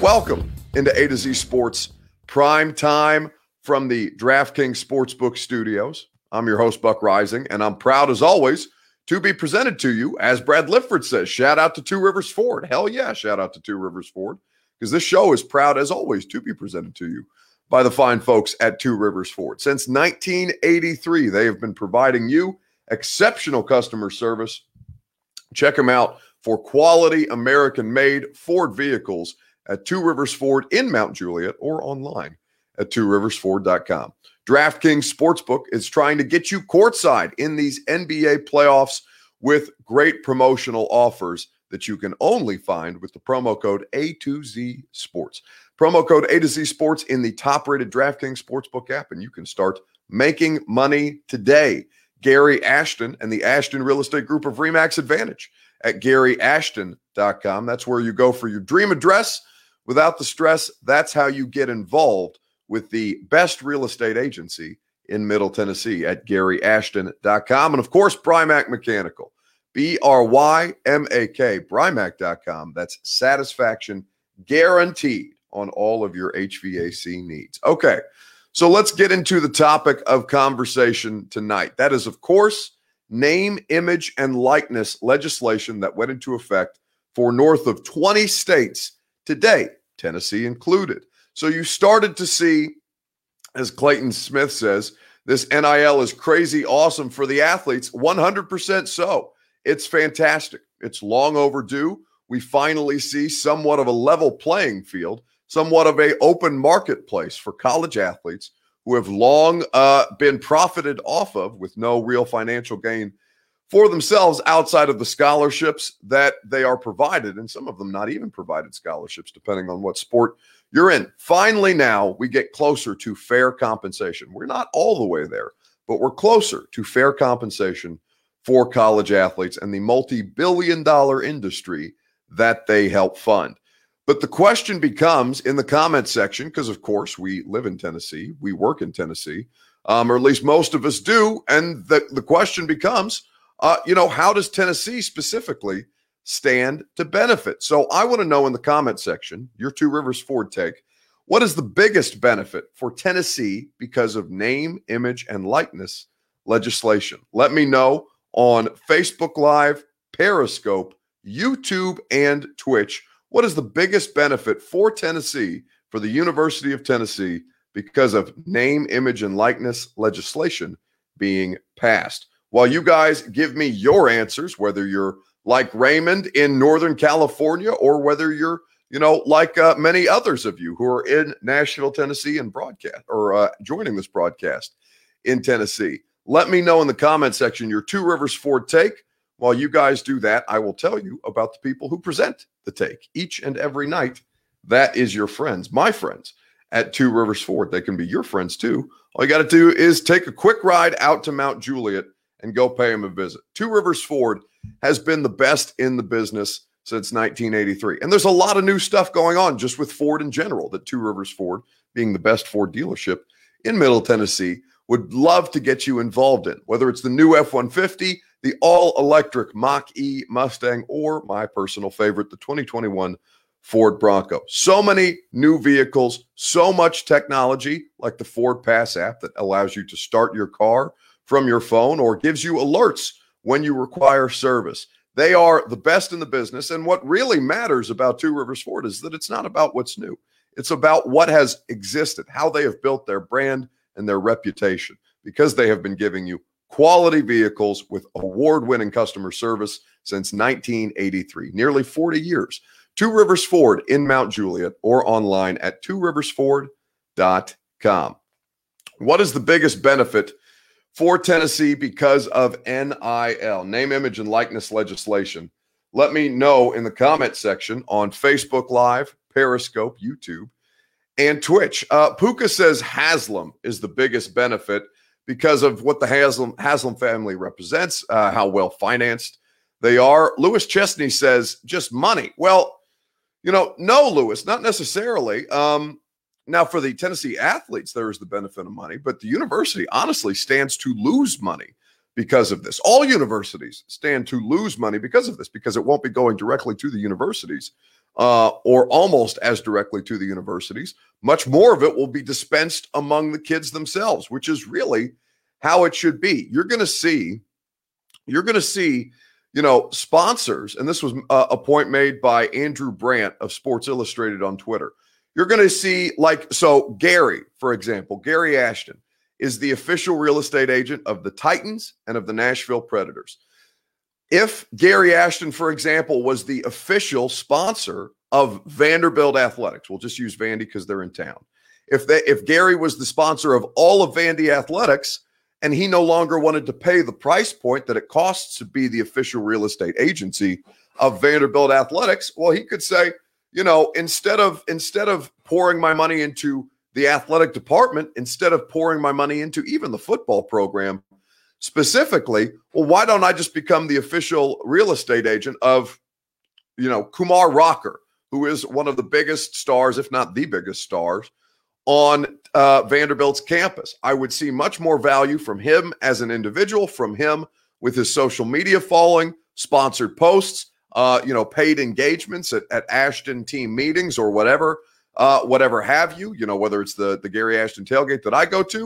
Welcome into A to Z Sports Prime Time from the DraftKings Sportsbook Studios. I'm your host, Buck Reising, and I'm proud as always to be presented to you, as Brad Lifford says, shout out to Two Rivers Ford. Hell yeah, shout out to Two Rivers Ford, because this show is proud as always to be presented to you by the fine folks at Two Rivers Ford. Since 1983, they have been providing you exceptional customer service. Check them out for quality American made Ford vehicles at Two Rivers Ford in Mount Juliet or online at tworiversford.com. DraftKings Sportsbook is trying to get you courtside in these NBA playoffs with great promotional offers that you can only find with the promo code A2Z Sports. Promo code A to Z Sports in the top rated DraftKings Sportsbook app, and you can start making money today. Gary Ashton and the Ashton Real Estate Group of Remax Advantage at GaryAshton.com. That's where you go for your dream address without the stress. That's how you get involved with the best real estate agency in Middle Tennessee at GaryAshton.com. And of course, Brymak Mechanical, B R Y M A K, Brymak.com. That's satisfaction guaranteed on all of your HVAC needs. Okay, so let's get into the topic of conversation tonight. That is, of course, name, image, and likeness legislation that went into effect for north of 20 states today, Tennessee included. So you started to see, as Clayton Smith says, this NIL is crazy awesome for the athletes. 100% so. It's fantastic. It's long overdue. We finally see somewhat of a level playing field, somewhat of a open marketplace for college athletes who have long uh, been profited off of with no real financial gain for themselves outside of the scholarships that they are provided, and some of them not even provided scholarships, depending on what sport you're in. Finally, now we get closer to fair compensation. We're not all the way there, but we're closer to fair compensation for college athletes and the multi billion dollar industry that they help fund. But the question becomes in the comment section, because of course we live in Tennessee, we work in Tennessee, um, or at least most of us do. And the, the question becomes, uh, you know, how does Tennessee specifically stand to benefit? So I want to know in the comment section, your Two Rivers Ford take, what is the biggest benefit for Tennessee because of name, image, and likeness legislation? Let me know on Facebook Live, Periscope, YouTube, and Twitch. What is the biggest benefit for Tennessee, for the University of Tennessee, because of name, image, and likeness legislation being passed? While you guys give me your answers, whether you're like Raymond in Northern California or whether you're, you know, like uh, many others of you who are in Nashville, Tennessee and broadcast or uh, joining this broadcast in Tennessee. Let me know in the comment section your Two Rivers Ford take. While you guys do that, I will tell you about the people who present the take each and every night. That is your friends, my friends at Two Rivers Ford. They can be your friends too. All you got to do is take a quick ride out to Mount Juliet and go pay him a visit. Two Rivers Ford has been the best in the business since 1983. And there's a lot of new stuff going on just with Ford in general, that Two Rivers Ford, being the best Ford dealership in Middle Tennessee, would love to get you involved in, whether it's the new F 150 the all electric Mach E Mustang, or my personal favorite, the 2021 Ford Bronco. So many new vehicles, so much technology, like the Ford Pass app that allows you to start your car from your phone or gives you alerts when you require service. They are the best in the business. And what really matters about Two Rivers Ford is that it's not about what's new, it's about what has existed, how they have built their brand and their reputation, because they have been giving you quality vehicles with award winning customer service since 1983, nearly 40 years. Two Rivers Ford in Mount Juliet or online at tworiversford.com. What is the biggest benefit for Tennessee because of NIL, name, image, and likeness legislation? Let me know in the comment section on Facebook Live, Periscope, YouTube, and Twitch. Uh, Puka says Haslam is the biggest benefit because of what the Haslam, Haslam family represents, uh, how well financed they are. Lewis Chesney says just money. Well, you know, no, Lewis, not necessarily. Um, now, for the Tennessee athletes, there is the benefit of money, but the university honestly stands to lose money because of this. All universities stand to lose money because of this, because it won't be going directly to the universities, uh, or almost as directly to the universities. Much more of it will be dispensed among the kids themselves, which is really how it should be. You're going to see, you're going to see, you know, sponsors, and this was a, uh, a point made by Andrew Brandt of Sports Illustrated on Twitter. You're going to see, like, so Gary, for example, Gary Ashton is the official real estate agent of the Titans and of the Nashville Predators. If Gary Ashton, for example, was the official sponsor of Vanderbilt Athletics, we'll just use Vandy because they're in town. If they, if Gary was the sponsor of all of Vandy Athletics and he no longer wanted to pay the price point that it costs to be the official real estate agency of Vanderbilt Athletics, well, he could say, you know, instead of instead of pouring my money into the athletic department, instead of pouring my money into even the football program, specifically, well, why don't I just become the official real estate agent of, you know, Kumar Rocker, who is one of the biggest stars, if not the biggest stars, on uh, Vanderbilt's campus. I would see much more value from him as an individual, from him with his social media following, sponsored posts, uh, you know, paid engagements at, at Ashton team meetings or whatever, uh, whatever have you. You know, whether it's the the Gary Ashton tailgate that I go to,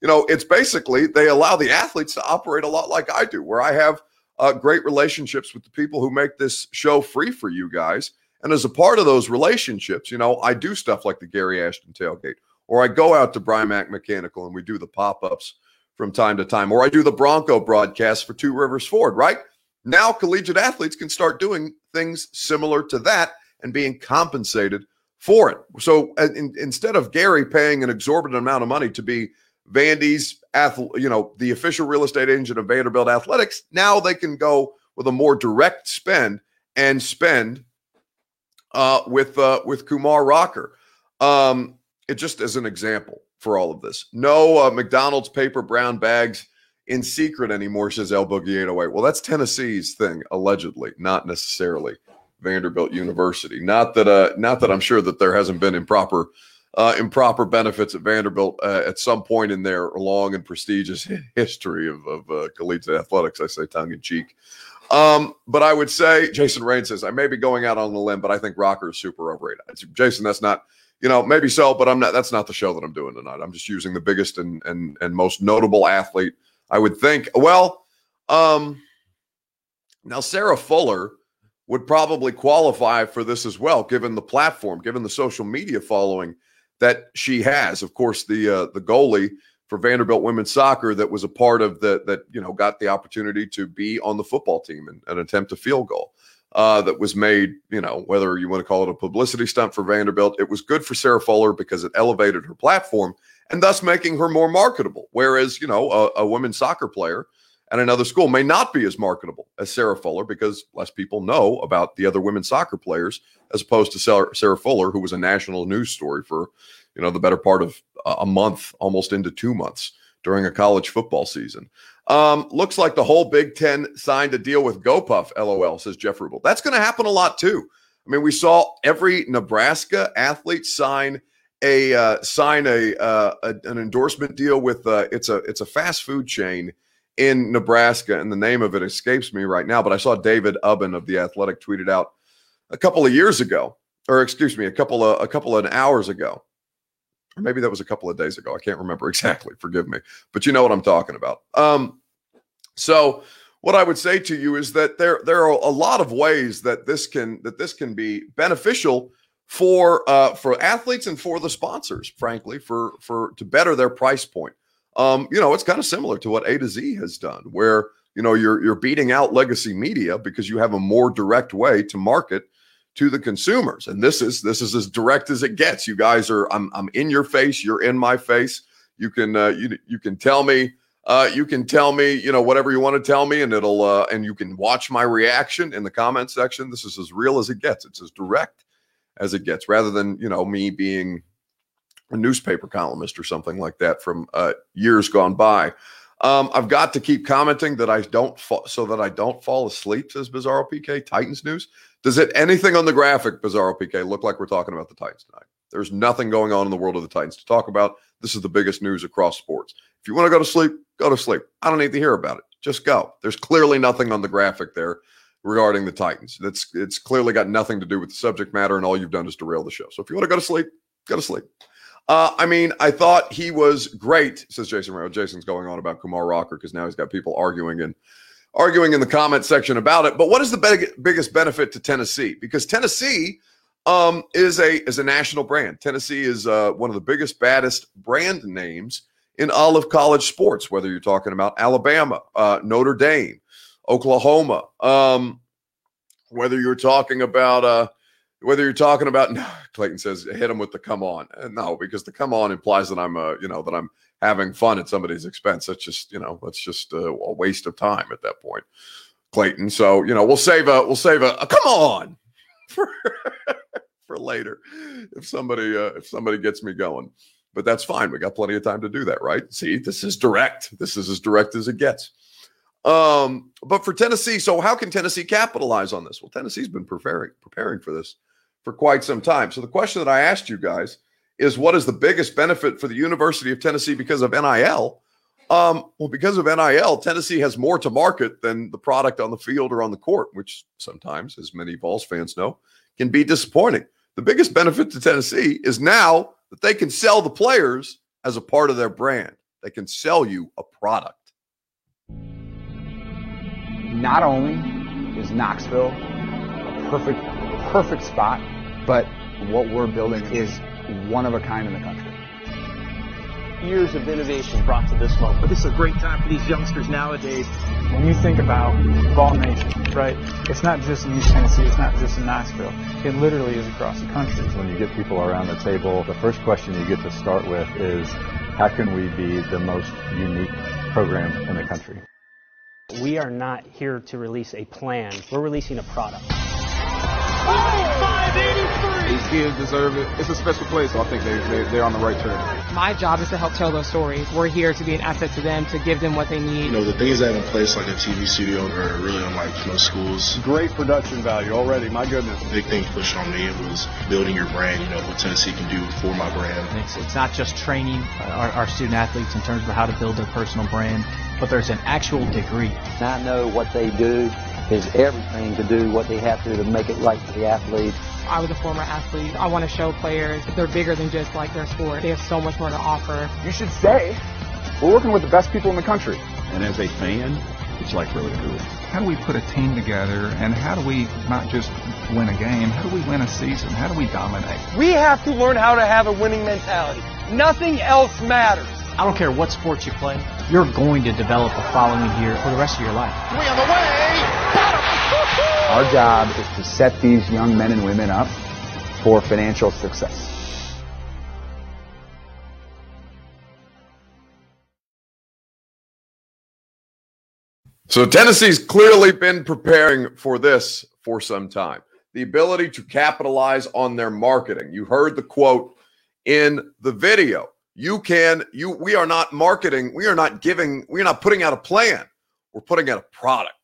you know, it's basically they allow the athletes to operate a lot like I do, where I have uh, great relationships with the people who make this show free for you guys. And as a part of those relationships, you know, I do stuff like the Gary Ashton tailgate, or I go out to Brymak Mechanical and we do the pop ups from time to time, or I do the Bronco broadcast for Two Rivers Ford, right? Now, collegiate athletes can start doing things similar to that and being compensated for it. So uh, in, instead of Gary paying an exorbitant amount of money to be Vandy's, you know, the official real estate agent of Vanderbilt Athletics. Now they can go with a more direct spend and spend uh, with uh, with Kumar Rocker. Um, it just as an example for all of this. No uh, McDonald's paper brown bags in secret anymore, says El Boogie 808. Well, that's Tennessee's thing, allegedly, not necessarily Vanderbilt University. Not that uh, not that I'm sure that there hasn't been improper uh, improper benefits at Vanderbilt uh, at some point in their long and prestigious history of, of uh, collegiate athletics. I say tongue in cheek. Um, but I would say, Jason Rain says, I may be going out on the limb, but I think Rocker is super overrated. Jason, that's not, you know, maybe so, but I'm not, that's not the show that I'm doing tonight. I'm just using the biggest and, and, and most notable athlete, I would think. Well, um, now Sarah Fuller would probably qualify for this as well, given the platform, given the social media following that she has. Of course, the uh, the goalie for Vanderbilt women's soccer that was a part of the that you know got the opportunity to be on the football team and, and attempt a field goal uh, that was made. You know whether you want to call it a publicity stunt for Vanderbilt, it was good for Sarah Fuller because it elevated her platform and thus making her more marketable. Whereas you know a, a women's soccer player at another school may not be as marketable as Sarah Fuller because less people know about the other women's soccer players as opposed to Sarah, Sarah Fuller, who was a national news story for you know the better part of a month, almost into two months during a college football season. Um, looks like the whole Big Ten signed a deal with GoPuff. LOL says Jeff Rubel. That's going to happen a lot too. I mean, we saw every Nebraska athlete sign a uh, sign a, uh, a, an endorsement deal with uh, it's a it's a fast food chain in Nebraska, and the name of it escapes me right now. But I saw David Ubben of the Athletic tweeted out a couple of years ago, or excuse me, a couple of a couple of hours ago, or maybe that was a couple of days ago. I can't remember exactly. Forgive me, but you know what I'm talking about. Um, so what I would say to you is that there there are a lot of ways that this can that this can be beneficial for uh, for athletes and for the sponsors, frankly, for for to better their price point. Um, you know, it's kind of similar to what A to Z has done, where you know you're you're beating out legacy media because you have a more direct way to market to the consumers. And this is this is as direct as it gets. You guys are I'm I'm in your face, you're in my face. You can uh, you you can tell me uh, you can tell me you know whatever you want to tell me, and it'll uh, and you can watch my reaction in the comment section. This is as real as it gets. It's as direct as it gets, rather than you know me being a newspaper columnist or something like that from uh, years gone by. Um, I've got to keep commenting that I don't fa- so that I don't fall asleep. Says Bizarro PK Titans news. Does it anything on the graphic Bizarro PK look like we're talking about the Titans tonight? There's nothing going on in the world of the Titans to talk about. This is the biggest news across sports. If you want to go to sleep, go to sleep. I don't need to hear about it. Just go. There's clearly nothing on the graphic there regarding the Titans. That's it's clearly got nothing to do with the subject matter, and all you've done is derail the show. So if you want to go to sleep, go to sleep. Uh, I mean, I thought he was great, says Jason Rowe. Jason's going on about Kumar Rocker because now he's got people arguing and arguing in the comment section about it. But what is the big, biggest benefit to Tennessee? Because Tennessee um, is a is a national brand. Tennessee is uh, one of the biggest, baddest brand names in all of college sports. Whether you're talking about Alabama, uh, Notre Dame, Oklahoma, um, whether you're talking about uh, whether you're talking about no, Clayton says hit him with the come on. Uh, no, because the come on implies that I'm uh, you know that I'm having fun at somebody's expense. That's just you know that's just a, a waste of time at that point, Clayton. So you know we'll save a we'll save a, a come on for for later if somebody uh, if somebody gets me going. But that's fine. We got plenty of time to do that, right? See, this is direct. This is as direct as it gets. Um, but for Tennessee, so how can Tennessee capitalize on this? Well, Tennessee's been preparing preparing for this for quite some time. So the question that I asked you guys is what is the biggest benefit for the University of Tennessee because of NIL? Um, well, because of NIL, Tennessee has more to market than the product on the field or on the court, which sometimes, as many Vols fans know, can be disappointing. The biggest benefit to Tennessee is now that they can sell the players as a part of their brand. They can sell you a product. Not only is Knoxville a perfect perfect spot, but what we're building is one of a kind in the country. Years of innovation brought to this moment. But this is a great time for these youngsters nowadays. When you think about Vol Nation, right, it's not just in East Tennessee, it's not just in Knoxville. It literally is across the country. When you get people around the table, the first question you get to start with is, how can we be the most unique program in the country? We are not here to release a plan. We're releasing a product. These kids deserve it. It's a special place, so I think they, they, they're on the right track. My job is to help tell those stories. We're here to be an asset to them, to give them what they need. You know, the things that have in place, like a TV studio, are really unlike most schools. Great production value already, my goodness. The big thing pushed on me was building your brand, you know, what Tennessee can do for my brand. It's, it's not just training our, our student athletes in terms of how to build their personal brand, but there's an actual degree. I know what they do is everything to do what they have to do to make it right for the athletes. I was a former athlete. I want to show players they're bigger than just like their sport. They have so much more to offer. You should say, we're working with the best people in the country. And as a fan, it's like really cool. How do we put a team together and how do we not just win a game, how do we win a season? How do we dominate? We have to learn how to have a winning mentality. Nothing else matters. I don't care what sports you play, you're going to develop a following here for the rest of your life. We on the way. Our job is to set these young men and women up for financial success. So Tennessee's clearly been preparing for this for some time. The ability to capitalize on their marketing. You heard the quote in the video. You can you we are not marketing, we are not giving, we're not putting out a plan. We're putting out a product.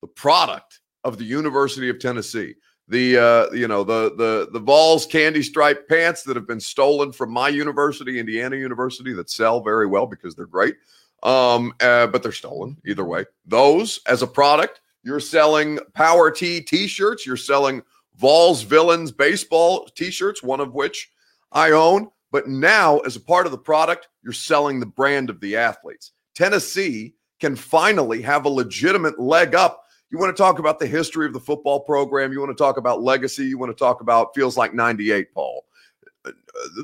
The product of the University of Tennessee. The uh, you know the the the Vols candy stripe pants that have been stolen from my university, Indiana University, that sell very well because they're great. Um, uh, but they're stolen either way. Those as a product, you're selling Power T T-shirts. You're selling Vols Villains baseball T-shirts, one of which I own. But now, as a part of the product, you're selling the brand of the athletes. Tennessee can finally have a legitimate leg up you want to talk about the history of the football program. You want to talk about legacy. You want to talk about feels like 98, Paul. Uh,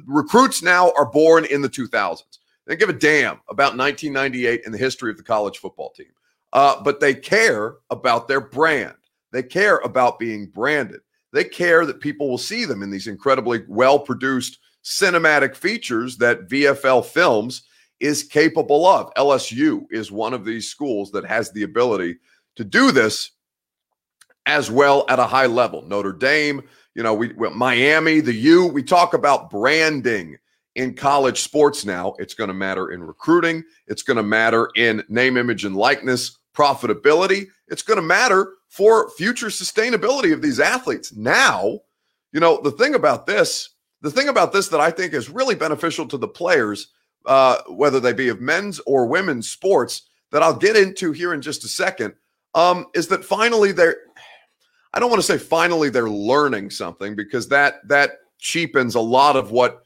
recruits now are born in the 2000s. They give a damn about 1998 and the history of the college football team. Uh, but they care about their brand. They care about being branded. They care that people will see them in these incredibly well produced cinematic features that VFL Films is capable of. LSU is one of these schools that has the ability to do this as well at a high level. Notre Dame, you know, we, we Miami, the U, we talk about branding in college sports now. It's going to matter in recruiting, it's going to matter in name, image, and likeness, profitability. It's going to matter for future sustainability of these athletes. Now, you know, the thing about this, the thing about this that I think is really beneficial to the players, uh, whether they be of men's or women's sports, that I'll get into here in just a second um, is that finally there I don't want to say finally they're learning something because that that cheapens a lot of what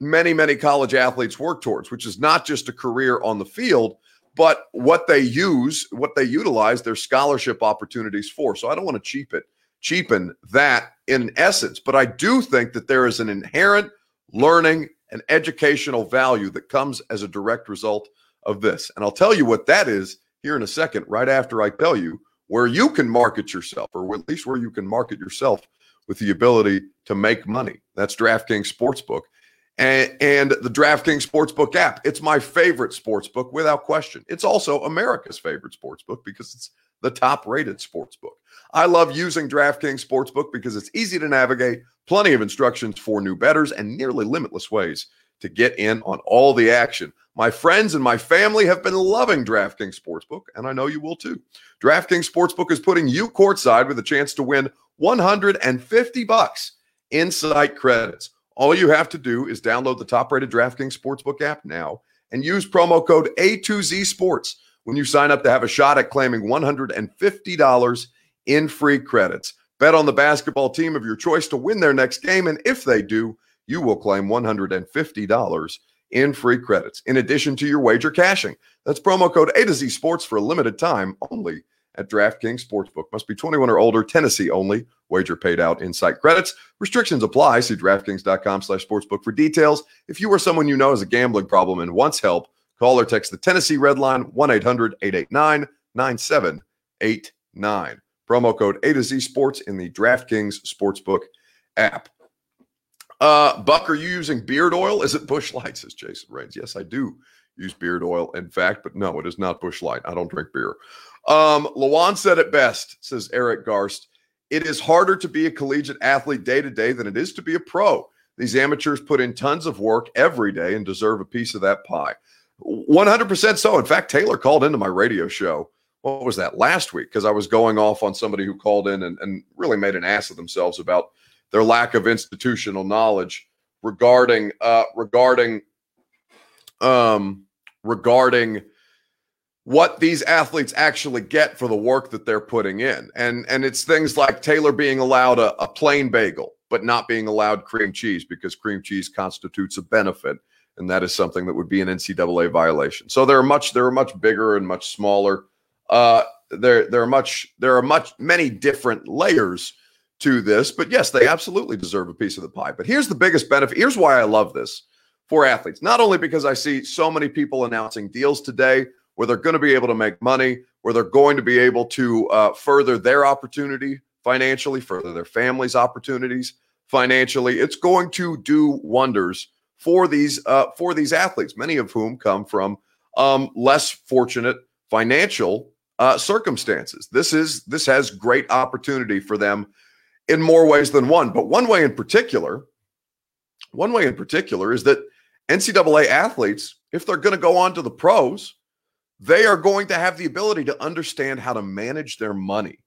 many many college athletes work towards, which is not just a career on the field, but what they use, what they utilize their scholarship opportunities for. So I don't want to cheapen cheapen that in essence, but I do think that there is an inherent learning and educational value that comes as a direct result of this. And I'll tell you what that is here in a second, right after I tell you where you can market yourself, or at least where you can market yourself with the ability to make money. That's DraftKings Sportsbook. And, and the DraftKings Sportsbook app. It's my favorite sportsbook without question. It's also America's favorite sportsbook because it's the top rated sportsbook. I love using DraftKings Sportsbook because it's easy to navigate, plenty of instructions for new betters, and nearly limitless ways to get in on all the action. My friends and my family have been loving DraftKings Sportsbook, and I know you will too. DraftKings Sportsbook is putting you courtside with a chance to win 150 bucks in site credits. All you have to do is download the top-rated DraftKings Sportsbook app now and use promo code A2Z Sports when you sign up to have a shot at claiming $150 in free credits. Bet on the basketball team of your choice to win their next game, and if they do, you will claim $150 in free credits in addition to your wager cashing. That's promo code A to Z Sports for a limited time only at DraftKings Sportsbook. Must be 21 or older, Tennessee only. Wager paid out in site credits. Restrictions apply. See DraftKings.com slash sportsbook for details. If you or someone you know has a gambling problem and wants help, call or text the Tennessee Red Line 1 800 889 9789. Promo code A to Z Sports in the DraftKings Sportsbook app. Uh, Buck, are you using beard oil? Is it Busch Light? Says Jason Rains. Yes, I do use beard oil, in fact, but no, it is not Busch Light. I don't drink beer. Um, Lawan said it best, says Eric Garst. It is harder to be a collegiate athlete day to day than it is to be a pro. These amateurs put in tons of work every day and deserve a piece of that pie. 100% so. In fact, Taylor called into my radio show. What was that last week? Because I was going off on somebody who called in and, and really made an ass of themselves about their lack of institutional knowledge regarding uh, regarding um, regarding what these athletes actually get for the work that they're putting in. And and it's things like Taylor being allowed a, a plain bagel, but not being allowed cream cheese because cream cheese constitutes a benefit. And that is something that would be an NCAA violation. So there are much there are much bigger and much smaller. Uh, there there are much there are much many different layers to this, but yes, they absolutely deserve a piece of the pie. But here's the biggest benefit. Here's why I love this for athletes. Not only because I see so many people announcing deals today where they're going to be able to make money, where they're going to be able to uh, further their opportunity financially, further their families' opportunities financially. It's going to do wonders for these uh, for these athletes, many of whom come from um, less fortunate financial uh, circumstances. This is this has great opportunity for them in more ways than one. But one way in particular, one way in particular is that NCAA athletes, if they're going to go on to the pros, they are going to have the ability to understand how to manage their money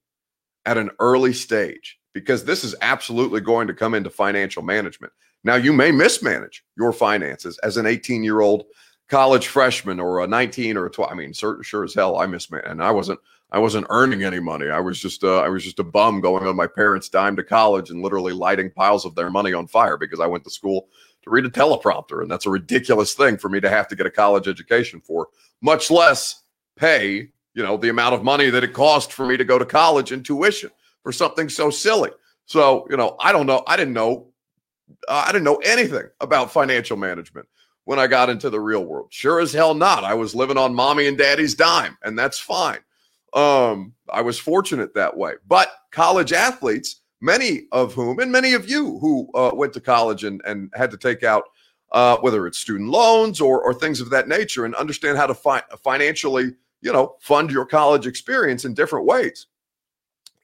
at an early stage because this is absolutely going to come into financial management. Now, you may mismanage your finances as an 18 year old college freshman or a 19 or a 12. I mean, sure, sure as hell, I mismanaged, and I wasn't I wasn't earning any money. I was just uh, I was just a bum going on my parents' dime to college and literally lighting piles of their money on fire because I went to school to read a teleprompter, and that's a ridiculous thing for me to have to get a college education for, much less pay you know the amount of money that it cost for me to go to college and tuition for something so silly. So you know I don't know I didn't know uh, I didn't know anything about financial management when I got into the real world. Sure as hell not. I was living on mommy and daddy's dime, and that's fine. Um, I was fortunate that way. But college athletes, many of whom, and many of you who uh, went to college and, and had to take out, uh, whether it's student loans or, or things of that nature, and understand how to fi- financially, you know, fund your college experience in different ways.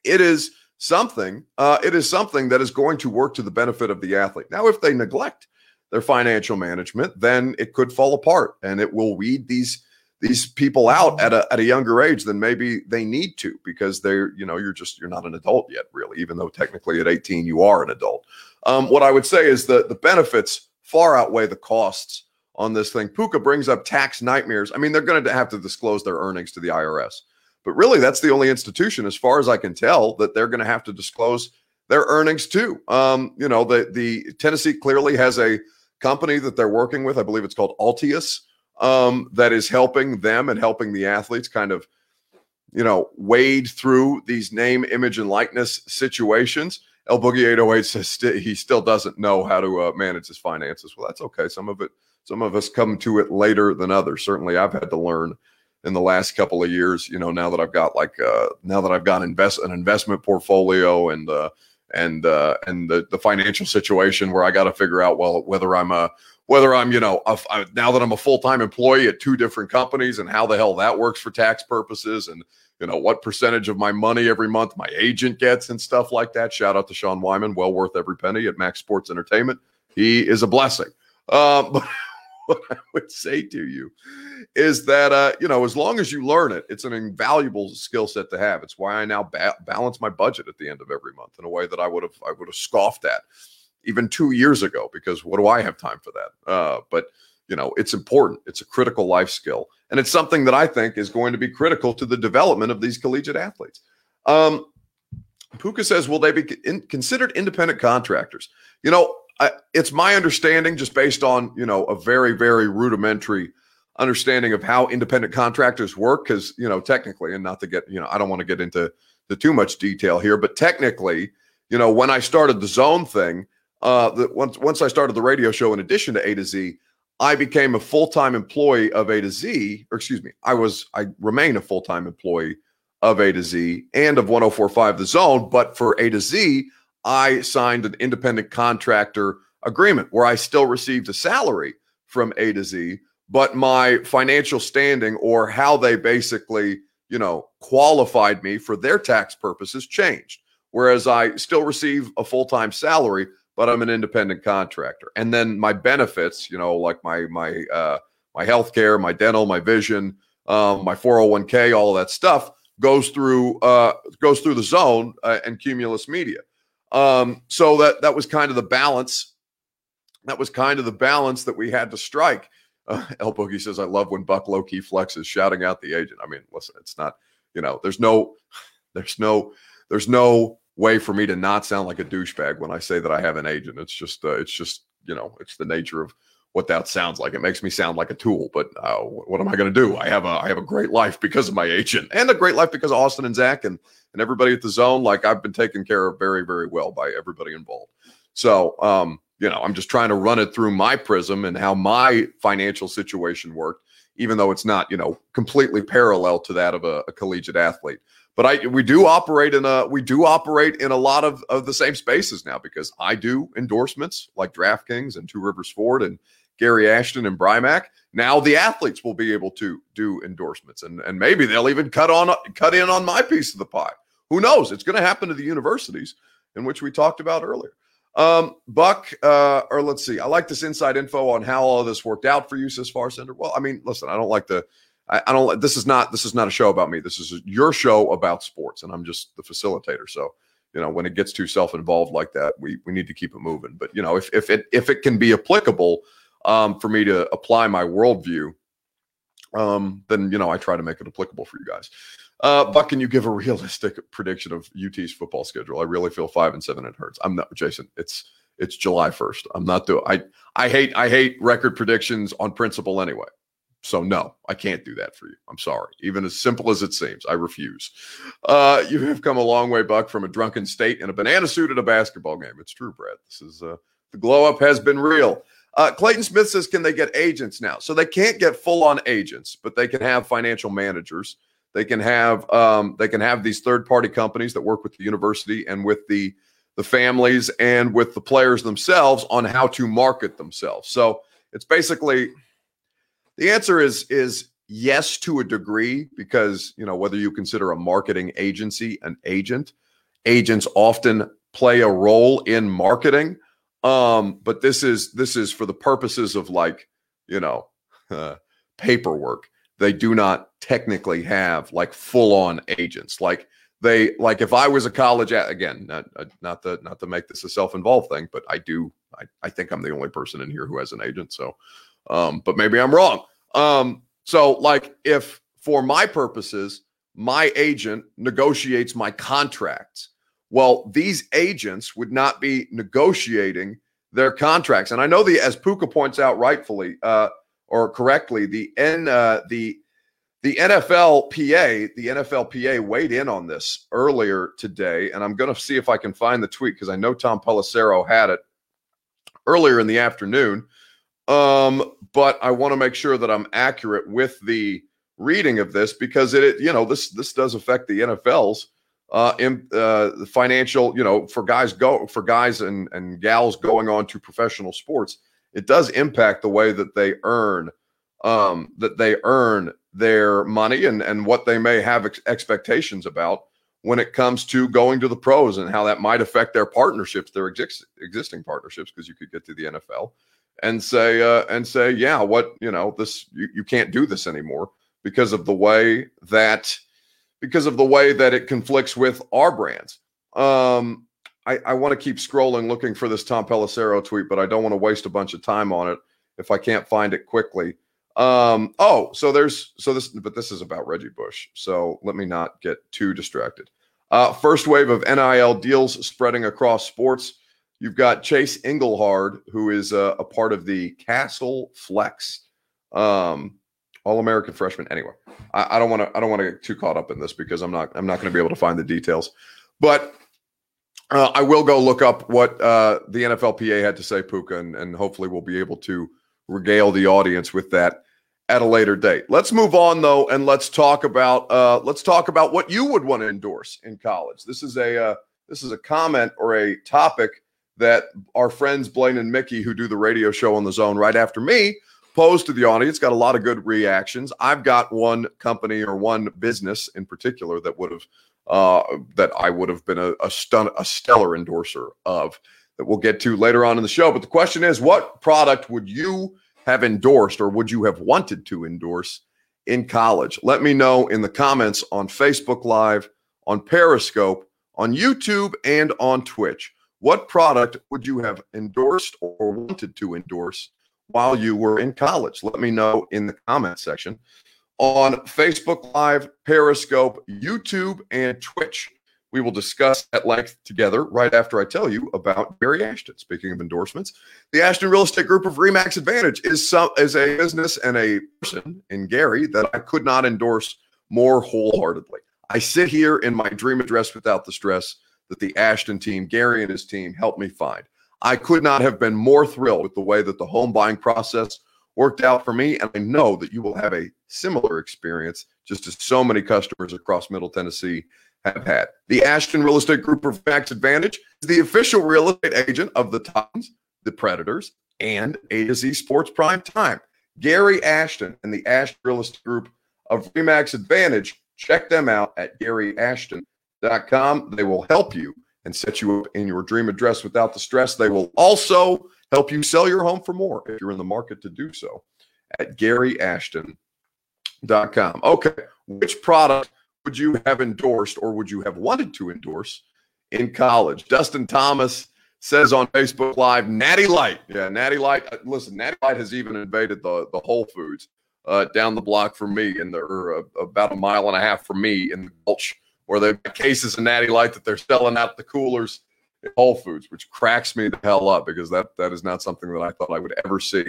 It is something. Uh, it is something that is going to work to the benefit of the athlete. Now, if they neglect their financial management, then it could fall apart, and it will weed these these people out at a, at a younger age than maybe they need to because they're you know you're just you're not an adult yet really even though technically at 18 you are an adult um, what i would say is that the benefits far outweigh the costs on this thing puka brings up tax nightmares i mean they're going to have to disclose their earnings to the irs But really, that's the only institution, as far as I can tell, that they're going to have to disclose their earnings too. Um, you know, the the Tennessee clearly has a company that they're working with. I believe it's called Altius um, that is helping them and helping the athletes kind of, you know, wade through these name, image, and likeness situations. El Boogie 808 says st- he still doesn't know how to uh, manage his finances. Well, that's okay. Some of it, some of us come to it later than others. Certainly, I've had to learn in the last couple of years. You know, now that I've got like uh, now that I've got invest an investment portfolio and uh, and uh, and the the financial situation where I got to figure out well whether I'm a whether I'm, you know, a, a, now that I'm a full time employee at two different companies and how the hell that works for tax purposes and, you know, what percentage of my money every month my agent gets and stuff like that. Shout out to Sean Wyman, well worth every penny at Max Sports Entertainment. He is a blessing. Um, but what I would say to you is that, uh, you know, as long as you learn it, it's an invaluable skill set to have. It's why I now ba- balance my budget at the end of every month in a way that I would have I would have scoffed at even two years ago because what do I have time for that? Uh, but you know, it's important. It's a critical life skill, and it's something that I think is going to be critical to the development of these collegiate athletes. Um, Puka says, will they be in, considered independent contractors? You know, I, it's my understanding, just based on you know a very very rudimentary understanding of how independent contractors work, because you know technically, and not to get you know, I don't want to get into the too much detail here, but technically, you know, when I started the zone thing, uh, the, once once I started the radio show, in addition to A to Z, I became a full time employee of A to Z, or excuse me, I was I remain a full time employee of A to Z and of 1045 The Zone, but for A to Z, I signed an independent contractor agreement where I still received a salary from A to Z, but my financial standing or how they basically, you know, qualified me for their tax purposes changed. Whereas I still receive a full time salary, but I'm an independent contractor. And then my benefits, you know, like my my uh, my health care, my dental, my vision, um, my 401k, all of that stuff goes through uh, goes through the zone uh, and Cumulus Media. Um, so that that was kind of the balance. That was kind of the balance that we had to strike. Uh, El Boogie says, "I love when Buck low key flexes, shouting out the agent." I mean, listen, it's not, you know, there's no, there's no, there's no way for me to not sound like a douchebag when I say that I have an agent. It's just, uh, it's just, you know, it's the nature of what that sounds like. It makes me sound like a tool, but uh, what am I going to do? I have a, I have a great life because of my agent, and a great life because of Austin and Zach and and everybody at the zone. Like I've been taken care of very, very well by everybody involved. So, um, you know, I'm just trying to run it through my prism and how my financial situation worked, even though it's not, you know, completely parallel to that of a, a collegiate athlete but I we do operate in a we do operate in a lot of, of the same spaces now because I do endorsements like DraftKings and Two Rivers Ford and Gary Ashton and Brymak. Now the athletes will be able to do endorsements and and maybe they'll even cut on cut in on my piece of the pie. Who knows? It's going to happen to the universities in which we talked about earlier. Um, Buck, uh, or let's see. I like this inside info on how all this worked out for you, says Far Center. Well, I mean, listen, I don't like the I, I don't. This is not. This is not a show about me. This is your show about sports, and I'm just the facilitator. So you know when it gets too self-involved like that we we need to keep it moving but you know if if it if it can be applicable um, for me to apply my worldview um, then you know i try to make it applicable for you guys uh, Buck, can you give a realistic prediction of UT's football schedule? I really feel five and seven. It hurts. I'm not Jason. It's it's July first. I'm not doing. I I hate I hate record predictions on principle anyway. So no, I can't do that for you. I'm sorry. Even as simple as it seems, I refuse. Uh, you have come a long way, Buck, from a drunken state in a banana suit at a basketball game. It's true, Brad. This is uh, the glow up has been real. Uh, Clayton Smith says, can they get agents now? So they can't get full on agents, but they can have financial managers. They can have um, they can have these third party companies that work with the university and with the the families and with the players themselves on how to market themselves. So it's basically the answer is is yes to a degree because you know whether you consider a marketing agency an agent, agents often play a role in marketing. Um, but this is this is for the purposes of like you know uh, paperwork. They do not technically have like full on agents. Like they like if I was a college again, not uh, not to not to make this a self involved thing, but I do. I, I think I'm the only person in here who has an agent. So, um, but maybe I'm wrong. Um, so like if for my purposes, my agent negotiates my contracts. Well, these agents would not be negotiating their contracts. And I know the, as Puka points out rightfully uh, or correctly, the N, uh, the the NFLPA, the NFLPA weighed in on this earlier today, and I'm going to see if I can find the tweet because I know Tom Pelissero had it earlier in the afternoon. Um, but I want to make sure that I'm accurate with the reading of this because it, you know, this this does affect the NFL's uh, in, uh, financial, you know, for guys go for guys and and gals going on to professional sports. It does impact the way that they earn um, that they earn their money and, and what they may have ex- expectations about when it comes to going to the pros and how that might affect their partnerships, their exist- existing partnerships, because you could get to the NFL and say uh, and say, yeah, what you know, this you, you can't do this anymore because of the way that because of the way that it conflicts with our brands. Um, I, I want to keep scrolling looking for this Tom Pelissero tweet, but I don't want to waste a bunch of time on it if I can't find it quickly. Um, oh, so there's so this, but this is about Reggie Bush. So let me not get too distracted. Uh, first wave of NIL deals spreading across sports. You've got Chase Engelhard, who is a, a part of the Castle Flex, um, All American freshman. Anyway, I, I don't want to. I don't want to get too caught up in this because I'm not. I'm not going to be able to find the details. But uh, I will go look up what uh, the NFLPA had to say, Puka, and, and hopefully we'll be able to regale the audience with that at a later date. Let's move on though, and let's talk about uh, let's talk about what you would want to endorse in college. This is a uh, this is a comment or a topic that our friends Blaine and Mickey, who do the radio show on the Zone right after me, posed to the audience. Got a lot of good reactions. I've got one company or one business in particular that would have uh, that I would have been a, a stun a stellar endorser of that we'll get to later on in the show. But the question is, what product would you have endorsed or would you have wanted to endorse in college? Let me know in the comments on Facebook Live, on Periscope, on YouTube, and on Twitch. What product would you have endorsed or wanted to endorse while you were in college? Let me know in the comment section on Facebook Live, Periscope, YouTube, and Twitch. We will discuss at length together right after I tell you about Gary Ashton. Speaking of endorsements, the Ashton Real Estate Group of Remax Advantage is some is a business and a person in Gary that I could not endorse more wholeheartedly. I sit here in my dream address without the stress that the Ashton team, Gary and his team, helped me find. I could not have been more thrilled with the way that the home buying process worked out for me. And I know that you will have a similar experience, just as so many customers across Middle Tennessee have had. The Ashton Real Estate Group of Max Advantage is the official real estate agent of the Titans, the Predators, and A to Z Sports Prime Time. Gary Ashton and the Ashton Real Estate Group of Remax Advantage. Check them out at garyashton.com. They will help you and set you up in your dream address without the stress. They will also help you sell your home for more if you're in the market to do so at garyashton.com. Okay, which product would you have endorsed or would you have wanted to endorse in college? Dustin Thomas says on Facebook Live, Natty Light. Yeah, Natty Light. Uh, listen, Natty Light has even invaded the, the Whole Foods uh, down the block from me, and they're uh, about a mile and a half from me in the Gulch, where they've got cases of Natty Light that they're selling out the coolers at Whole Foods, which cracks me the hell up because that that is not something that I thought I would ever see.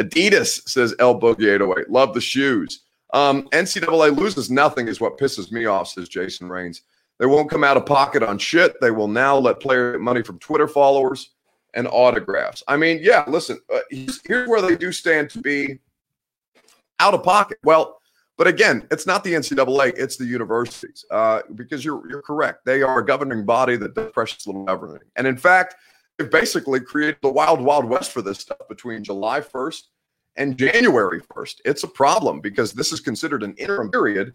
Adidas says El Boogie 808. Love the shoes. Um, NCAA loses nothing is what pisses me off, says Jason Rains. They won't come out of pocket on shit. They will now let player money from Twitter followers and autographs. I mean, yeah, listen, uh, here's, here's where they do stand to be out of pocket. Well, but again, it's not the NCAA; it's the universities. Uh, because you're you're correct; they are a governing body that does precious little governing. And in fact, they've basically created the wild, wild west for this stuff between July 1st and January 1st. It's a problem because this is considered an interim period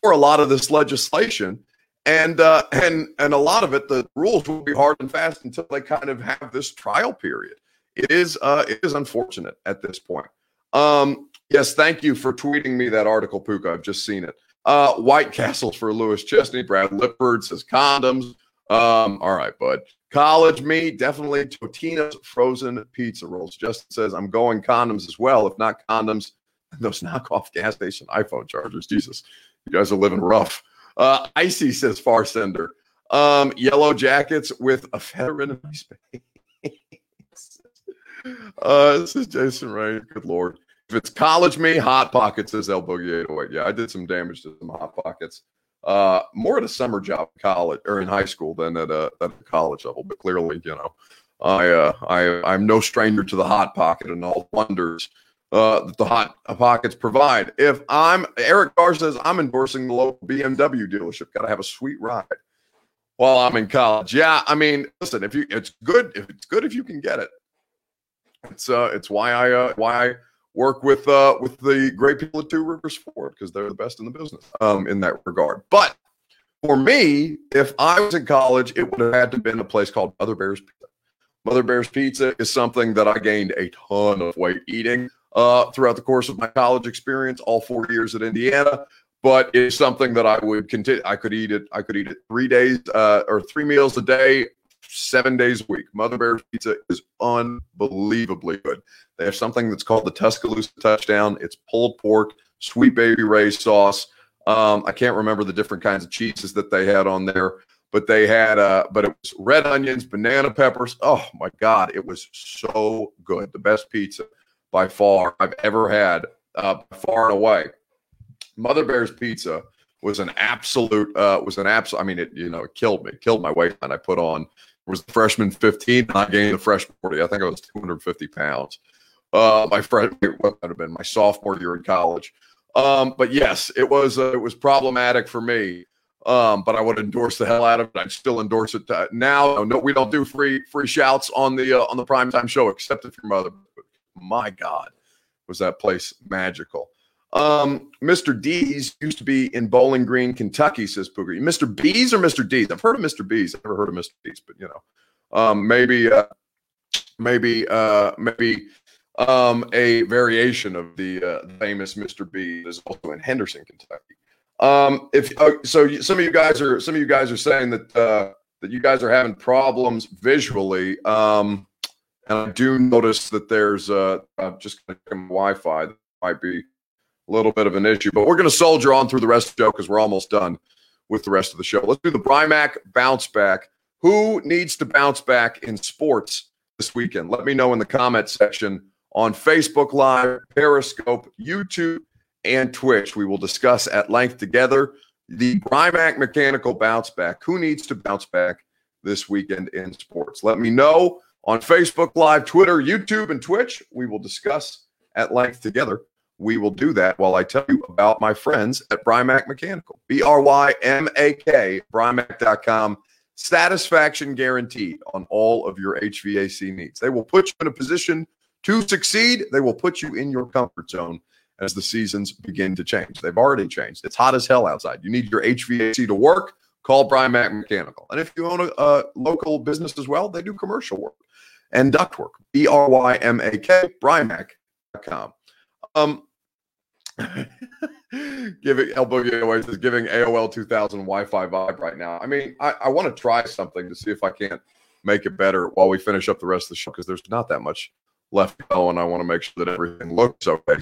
for a lot of this legislation. And uh, and and a lot of it, the rules will be hard and fast until they kind of have this trial period. It is uh, it is unfortunate at this point. Um, yes, thank you for tweeting me that article, Puka. I've just seen it. Uh, White Castles for Lewis Chesney. Brad Lippard says condoms. Um, all right, bud. College meat, definitely Totino's frozen pizza rolls. Justin says, I'm going condoms as well. If not condoms, those knockoff gas station iPhone chargers. Jesus. You guys are living rough. Uh, Icy says Far Sender. Um, yellow jackets with a veteran in my space. uh, this is Jason Ray. Good lord. If it's college me, hot pockets is El Boogie 808. Yeah, I did some damage to some hot pockets. Uh, more at a summer job college or in high school than at a, at a college level, but clearly, you know, I uh, I I'm no stranger to the hot pocket and all the wonders uh, that the hot pockets provide. If I'm Eric Carr says I'm endorsing the local BMW dealership, got to have a sweet ride while I'm in college. Yeah, I mean, listen, if you it's good if it's good if you can get it. It's uh it's why I uh why I work with uh with the great people at Two Rivers Ford because they're the best in the business um in that regard. But for me, if I was in college, it would have had to been a place called Mother Bear's Pizza. Mother Bear's Pizza is something that I gained a ton of weight eating uh, throughout the course of my college experience, all four years at Indiana. But it's something that I would continue. I could eat it. I could eat it three days uh, or three meals a day, seven days a week. Mother Bear's Pizza is unbelievably good. They have something that's called the Tuscaloosa Touchdown. It's pulled pork, sweet baby Ray's sauce. Um, I can't remember the different kinds of cheeses that they had on there but they had uh but it was red onions banana peppers oh my god it was so good the best pizza by far i've ever had uh far and away mother bear's pizza was an absolute uh was an absolute i mean it you know it killed me killed my and i put on it was the freshman 15 and i gained the freshman 40 i think i was 250 pounds uh my freshman what would have been my sophomore year in college um but yes it was uh, it was problematic for me um, but I would endorse the hell out of it. I'd still endorse it uh, now. No, we don't do free free shouts on the uh, on the primetime show, except if your mother. My God, was that place magical? Um, Mr. D's used to be in Bowling Green, Kentucky, says Booger. Mr. B's or Mr. D's? I've heard of Mr. B's. I've never heard of Mr. D's, but you know, um, maybe, uh, maybe, uh, maybe um, a variation of the uh, famous Mr. B is also in Henderson, Kentucky. Um, if uh, so, some of you guys are some of you guys are saying that uh, that you guys are having problems visually. Um, and I do notice that there's uh, uh just Wi-Fi that might be a little bit of an issue, but we're going to soldier on through the rest of the show because we're almost done with the rest of the show. Let's do the Brymak bounce back. Who needs to bounce back in sports this weekend? Let me know in the comment section on Facebook Live, Periscope, YouTube, and Twitch. We will discuss at length together the Brymak mechanical bounce back. Who needs to bounce back this weekend in sports? Let me know on Facebook Live, Twitter, YouTube, and Twitch. We will discuss at length together. We will do that while I tell you about my friends at Brymak Mechanical. B R Y M A K, Brymak.com. Satisfaction guaranteed on all of your HVAC needs. They will put you in a position to succeed, they will put you in your comfort zone as the seasons begin to change. They've already changed. It's hot as hell outside. You need your HVAC to work. Call Brymak Mechanical. And if you own a, a local business as well, they do commercial work and duct work. B R Y M A K, Brymak.com. Um, giving El Boogie is giving AOL 2000 Wi-Fi vibe right now. I mean, I, I want to try something to see if I can't make it better while we finish up the rest of the show because there's not that much left to go, and I want to make sure that everything looks okay.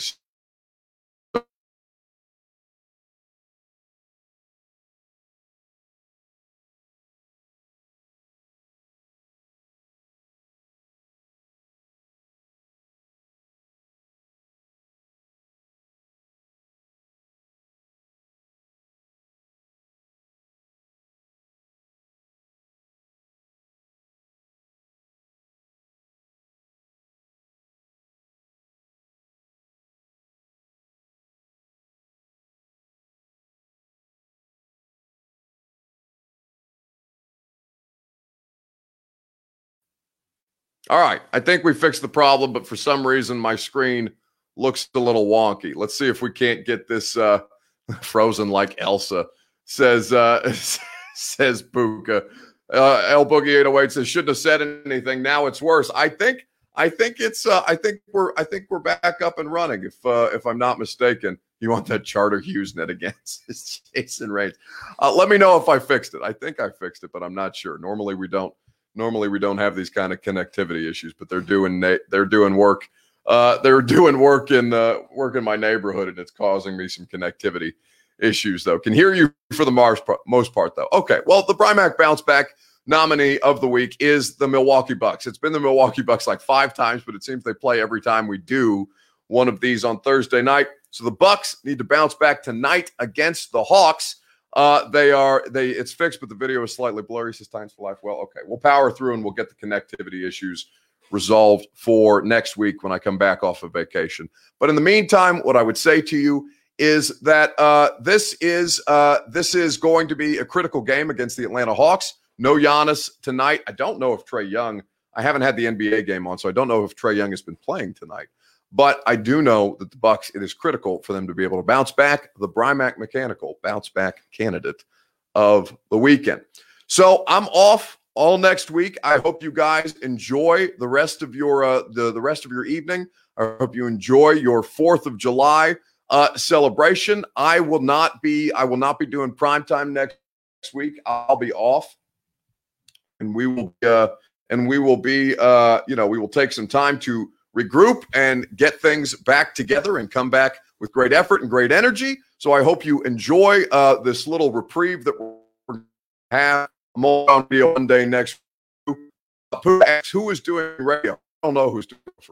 All right. I think we fixed the problem, but for some reason my screen looks a little wonky. Let's see if we can't get this uh, frozen like Elsa, says uh, says Buka. Uh, El Boogie 808 says shouldn't have said anything. Now it's worse. I think I think it's uh, I think we're I think we're back up and running if uh, if I'm not mistaken. You want that Charter HughesNet against Jason Rains. Uh, let me know if I fixed it. I think I fixed it, but I'm not sure. Normally we don't normally we don't have these kind of connectivity issues, but they're doing they're doing work. Uh, they're doing work in uh, work in my neighborhood, and it's causing me some connectivity issues, though. Can hear you for the mars most part, though. Okay. Well, the Brymak bounce back nominee of the week is the Milwaukee Bucks. It's been the Milwaukee Bucks like five times, but it seems they play every time we do one of these on Thursday night. So the Bucks need to bounce back tonight against the Hawks. Uh, they are they it's fixed, but the video is slightly blurry. Says times for life. Well, okay, we'll power through and we'll get the connectivity issues resolved for next week when I come back off of vacation. But in the meantime, what I would say to you is that uh, this is uh, this is going to be a critical game against the Atlanta Hawks. No Giannis tonight. I don't know if Trae Young. I haven't had the NBA game on, so I don't know if Trae Young has been playing tonight. But I do know that the Bucks. It is critical for them to be able to bounce back. The Brymak Mechanical bounce back candidate of the weekend. So I'm off all next week. I hope you guys enjoy the rest of your uh, the the rest of your evening. I hope you enjoy your Fourth of July uh, celebration. I will not be I will not be doing prime time next week. I'll be off, and we will uh, and we will be uh, you know we will take some time to regroup and get things back together and come back with great effort and great energy. So I hope you enjoy uh, this little reprieve that we're have more on video one day next. Who asks who is doing radio? I don't know who's doing it.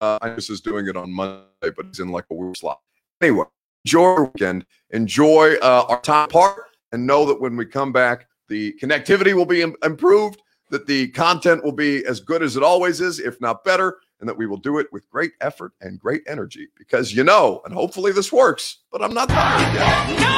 Uh, I just is doing it on Monday, but it's in like a weird slot. Anyway, enjoy your weekend. Enjoy uh, our time apart, and know that when we come back, the connectivity will be Im- improved. That the content will be as good as it always is, if not better and that we will do it with great effort and great energy because you know, and hopefully this works, but I'm not tired yet. No!